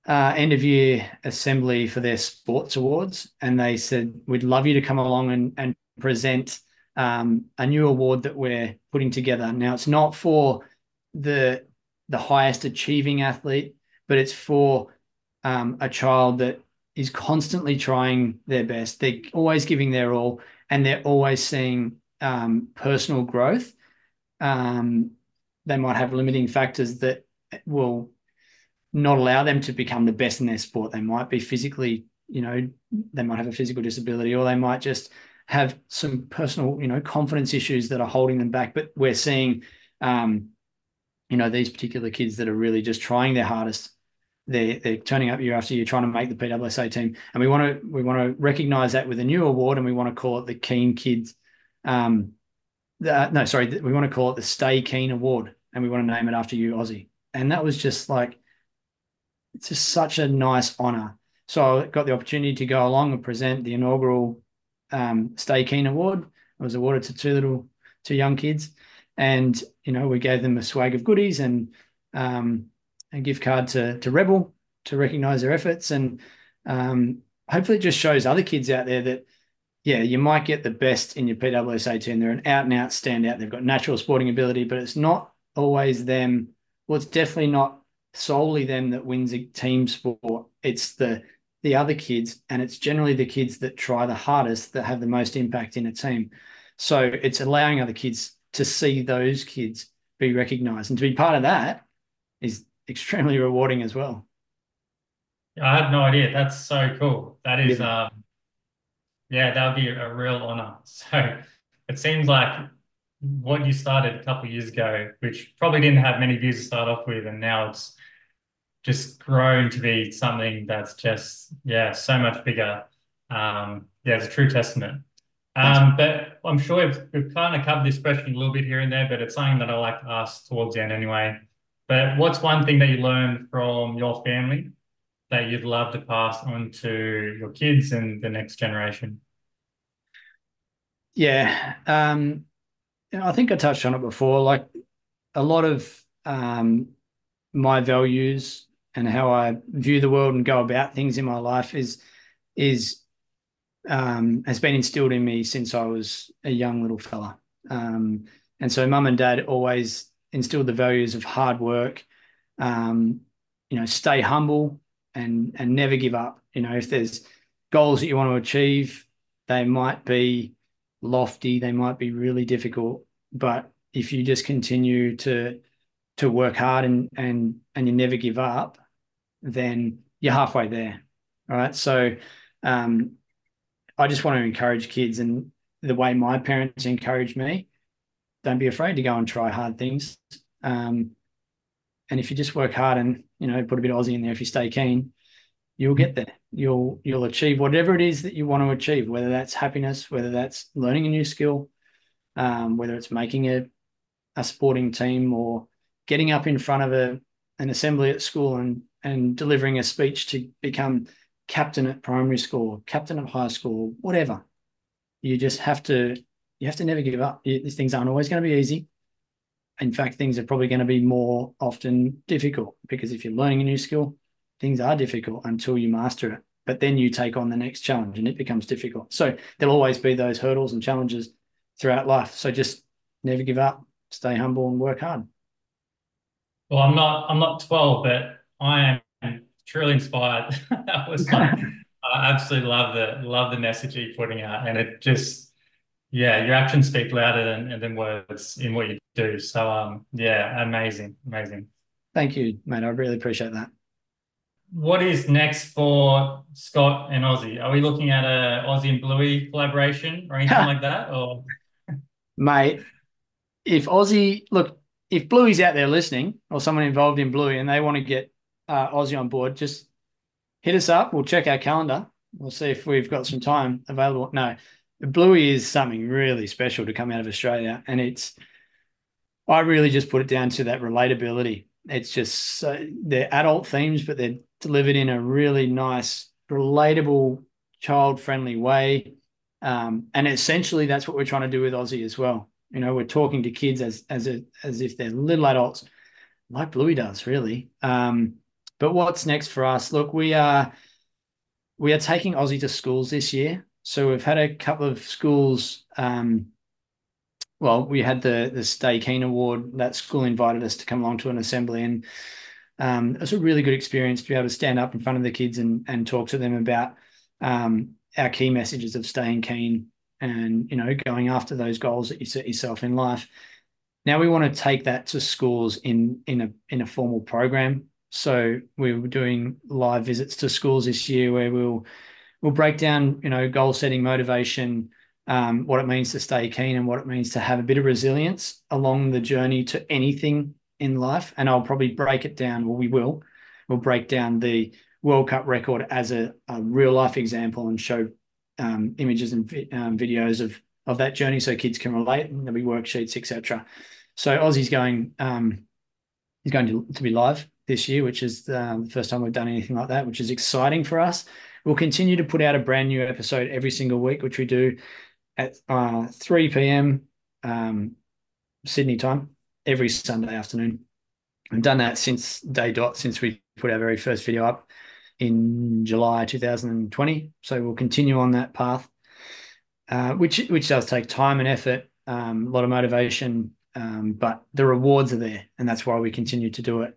uh, end of year assembly for their sports awards, and they said we'd love you to come along and, and present um, a new award that we're putting together. Now it's not for the the highest achieving athlete, but it's for um, a child that is constantly trying their best. They're always giving their all, and they're always seeing um, personal growth. Um, they might have limiting factors that will not allow them to become the best in their sport. They might be physically, you know, they might have a physical disability, or they might just have some personal, you know, confidence issues that are holding them back. But we're seeing, um, you know, these particular kids that are really just trying their hardest. They're, they're turning up year after year trying to make the PWSA team, and we want to we want to recognise that with a new award, and we want to call it the Keen Kids. Um, the, no, sorry, we want to call it the Stay Keen Award, and we want to name it after you, Ozzie. And that was just like it's just such a nice honor. So I got the opportunity to go along and present the inaugural um, Stay Keen Award. It was awarded to two little, two young kids, and you know we gave them a swag of goodies and um, a gift card to to Rebel to recognise their efforts, and um, hopefully it just shows other kids out there that yeah, you might get the best in your PWSA team. They're an out and out standout. They've got natural sporting ability, but it's not always them. Well, it's definitely not solely them that wins a team sport. It's the the other kids, and it's generally the kids that try the hardest that have the most impact in a team. So it's allowing other kids to see those kids be recognized and to be part of that is extremely rewarding as well. I had no idea. That's so cool. That is, yeah, um, yeah that would be a real honor. So it seems like what you started a couple years ago, which probably didn't have many views to start off with, and now it's just grown to be something that's just yeah so much bigger. Um, yeah, it's a true testament. Um, but I'm sure we've, we've kind of covered this question a little bit here and there, but it's something that I like to ask towards the end anyway. But what's one thing that you learned from your family that you'd love to pass on to your kids and the next generation? Yeah, um, I think I touched on it before. Like a lot of um, my values and how I view the world and go about things in my life is is um, has been instilled in me since I was a young little fella. Um, and so, mum and dad always instilled the values of hard work, um, you know, stay humble and and never give up. You know, if there's goals that you want to achieve, they might be lofty, they might be really difficult, but if you just continue to to work hard and and and you never give up, then you're halfway there. All right. So um, I just want to encourage kids and the way my parents encouraged me, don't be afraid to go and try hard things. Um, and if you just work hard and you know put a bit of Ozzie in there, if you stay keen, you'll get there. You'll you'll achieve whatever it is that you want to achieve, whether that's happiness, whether that's learning a new skill, um, whether it's making a a sporting team or getting up in front of a an assembly at school and and delivering a speech to become captain at primary school, captain at high school, whatever. You just have to you have to never give up. These things aren't always going to be easy. In fact, things are probably going to be more often difficult because if you're learning a new skill, things are difficult until you master it. But then you take on the next challenge and it becomes difficult. So there'll always be those hurdles and challenges throughout life. So just never give up, stay humble and work hard. Well, I'm not I'm not 12, but I am truly inspired. that was like, I absolutely love the love the message you're putting out, and it just yeah, your actions speak louder than than words in what you do. So um, yeah, amazing, amazing. Thank you, mate. I really appreciate that. What is next for Scott and Ozzie? Are we looking at a Ozzie and Bluey collaboration or anything like that? Or mate, if Ozzie look, if Bluey's out there listening or someone involved in Bluey and they want to get uh, Ozzie on board, just hit us up. We'll check our calendar. We'll see if we've got some time available. No, Bluey is something really special to come out of Australia, and it's. I really just put it down to that relatability. It's just so, they're adult themes, but they're delivered in a really nice, relatable, child-friendly way. Um, and essentially, that's what we're trying to do with Ozzie as well. You know, we're talking to kids as as a, as if they're little adults, like Bluey does, really. Um, but what's next for us? Look, we are we are taking Ozzie to schools this year. So we've had a couple of schools. Um, well, we had the the Stay Keen Award. That school invited us to come along to an assembly, and um, it was a really good experience to be able to stand up in front of the kids and and talk to them about um, our key messages of staying keen and you know going after those goals that you set yourself in life. Now we want to take that to schools in in a in a formal program. So we are doing live visits to schools this year where we'll we'll break down, you know, goal setting, motivation, um, what it means to stay keen, and what it means to have a bit of resilience along the journey to anything in life. And I'll probably break it down. Well, we will. We'll break down the World Cup record as a, a real life example and show um, images and vi- um, videos of of that journey so kids can relate. And there'll be worksheets, etc. So Ozzie's going. Um, he's going to, to be live this year, which is um, the first time we've done anything like that, which is exciting for us. We'll continue to put out a brand new episode every single week, which we do at uh, 3 p.m. Um, Sydney time every Sunday afternoon. I've done that since day dot, since we put our very first video up in July 2020. So we'll continue on that path, uh, which which does take time and effort, um, a lot of motivation, um, but the rewards are there, and that's why we continue to do it.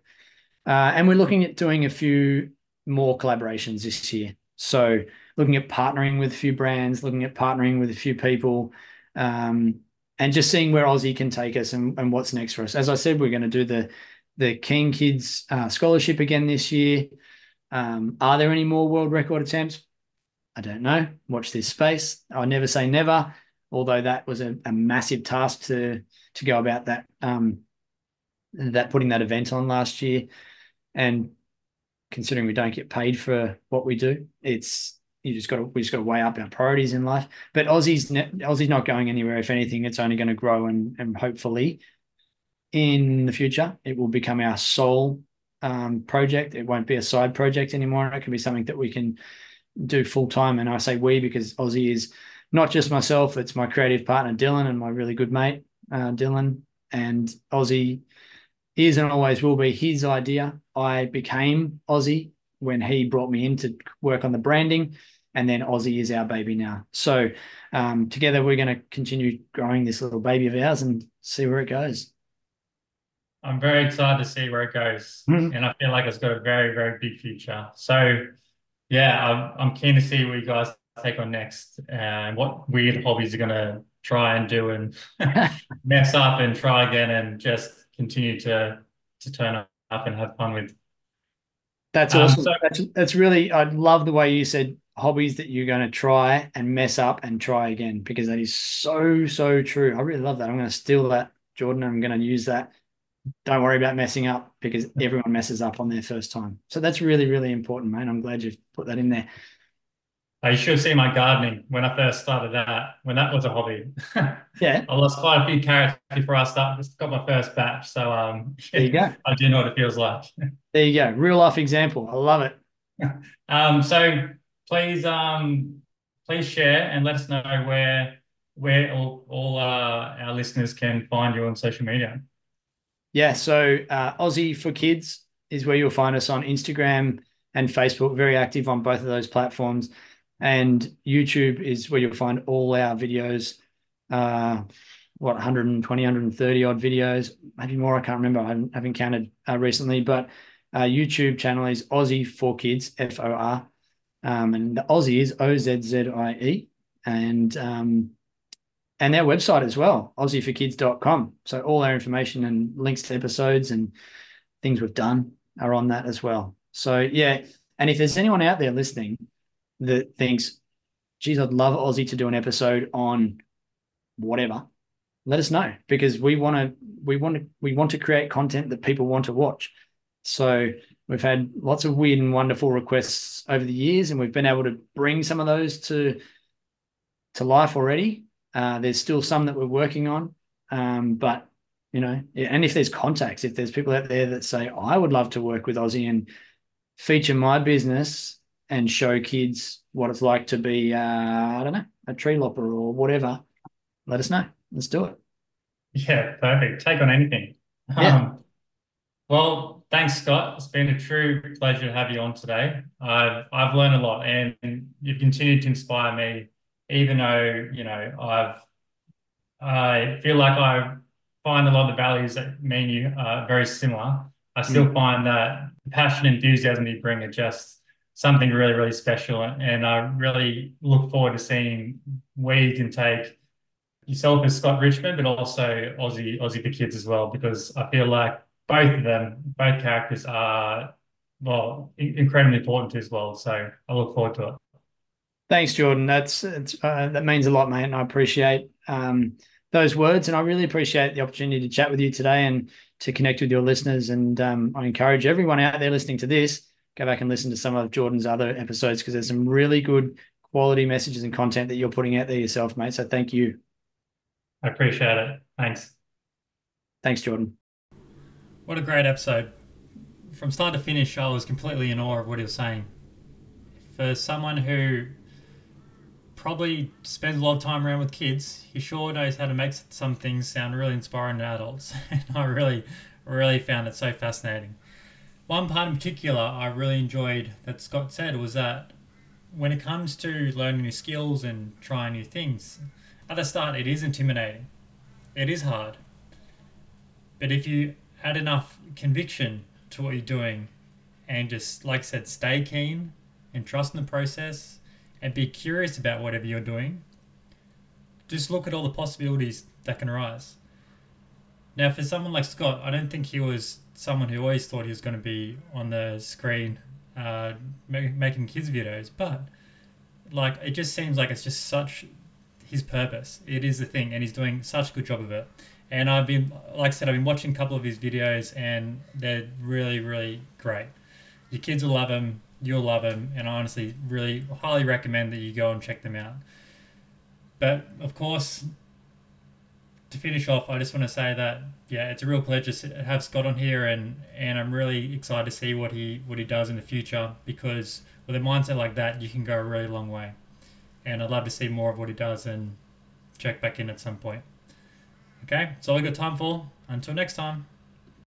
Uh, and we're looking at doing a few more collaborations this year. So looking at partnering with a few brands, looking at partnering with a few people, um, and just seeing where Ozzie can take us and, and what's next for us. As I said, we're going to do the the Keen Kids uh, scholarship again this year. Um, are there any more world record attempts? I don't know. Watch this space. I never say never, although that was a, a massive task to to go about that um, that putting that event on last year. And considering we don't get paid for what we do, it's you just got to we just got to weigh up our priorities in life. But Ozzie's Ozzie's not going anywhere. If anything, it's only going to grow and and hopefully in the future it will become our sole um, project. It won't be a side project anymore. It can be something that we can do full time. And I say we because Ozzie is not just myself; it's my creative partner Dylan and my really good mate uh, Dylan and Ozzie is and always will be his idea. I became Ozzie when he brought me in to work on the branding, and then Ozzie is our baby now. So um, together we're going to continue growing this little baby of ours and see where it goes. I'm very excited to see where it goes, mm-hmm. and I feel like it's got a very, very big future. So, yeah, I'm, I'm keen to see what you guys take on next, and what weird hobbies you're going to try and do and mess up and try again, and just continue to to turn up and have fun with. That's um, awesome. So, that's that's really. I love the way you said hobbies that you're going to try and mess up and try again because that is so so true. I really love that. I'm going to steal that, Jordan. I'm going to use that don't worry about messing up because everyone messes up on their first time. So that's really, really important, man. I'm glad you've put that in there. You should see my gardening when I first started that, when that was a hobby. Yeah. I lost quite a few carrots before I started, just got my first batch. So um there you go. I do know what it feels like. There you go. Real life example. I love it. um so please um please share and let us know where where all, all uh, our listeners can find you on social media. Yeah, so uh, Ozzie for Kids is where you'll find us on Instagram and Facebook. Very active on both of those platforms, and YouTube is where you'll find all our videos. Uh, what 120, 130 odd videos, maybe more. I can't remember. I haven't, counted uh, recently, but uh, YouTube channel is Ozzie for Kids, F O R, um, and the Ozzie is O Z Z I E, and um, and their website as well, ozzieforkids.com. So all our information and links to episodes and things we've done are on that as well. So yeah, and if there's anyone out there listening that thinks, geez, I'd love Ozzie to do an episode on whatever, let us know because we want to we want to we want to create content that people want to watch. So we've had lots of weird and wonderful requests over the years, and we've been able to bring some of those to to life already uh, there's still some that we're working on, um, but you know, and if there's contacts, if there's people out there that say I would love to work with Ozzie and feature my business and show kids what it's like to be, uh, I don't know, a tree lopper or whatever, let us know. Let's do it. Yeah, perfect. Take on anything. Yeah. Um, well, thanks, Scott. It's been a true pleasure to have you on today. I've I've learned a lot, and you've continued to inspire me even though you know I've I feel like I find a lot of the values that me and you are very similar. I still mm. find that the passion and enthusiasm you bring are just something really, really special. And I really look forward to seeing where you can take yourself as Scott Richmond, but also Ozzie Ozzie for kids as well, because I feel like both of them, both characters are well incredibly important as well. So I look forward to it. Thanks, Jordan. That's uh, that means a lot, mate, and I appreciate um, those words. And I really appreciate the opportunity to chat with you today and to connect with your listeners. And um, I encourage everyone out there listening to this go back and listen to some of Jordan's other episodes because there's some really good quality messages and content that you're putting out there yourself, mate. So thank you. I appreciate it. Thanks. Thanks, Jordan. What a great episode. From start to finish, I was completely in awe of what he was saying. For someone who probably spends a lot of time around with kids. He sure knows how to make some things sound really inspiring to adults. And I really, really found it so fascinating. One part in particular I really enjoyed that Scott said was that when it comes to learning new skills and trying new things, at the start it is intimidating. It is hard. But if you add enough conviction to what you're doing and just, like I said, stay keen and trust in the process, and be curious about whatever you're doing. Just look at all the possibilities that can arise. Now, for someone like Scott, I don't think he was someone who always thought he was going to be on the screen uh, making kids videos, but like it just seems like it's just such his purpose. It is the thing, and he's doing such a good job of it. And I've been, like I said, I've been watching a couple of his videos, and they're really, really great. Your kids will love them you'll love them, and I honestly really highly recommend that you go and check them out. But of course, to finish off, I just want to say that yeah, it's a real pleasure to have Scott on here, and and I'm really excited to see what he what he does in the future because with a mindset like that, you can go a really long way. And I'd love to see more of what he does and check back in at some point. Okay, that's all we got time for. Until next time.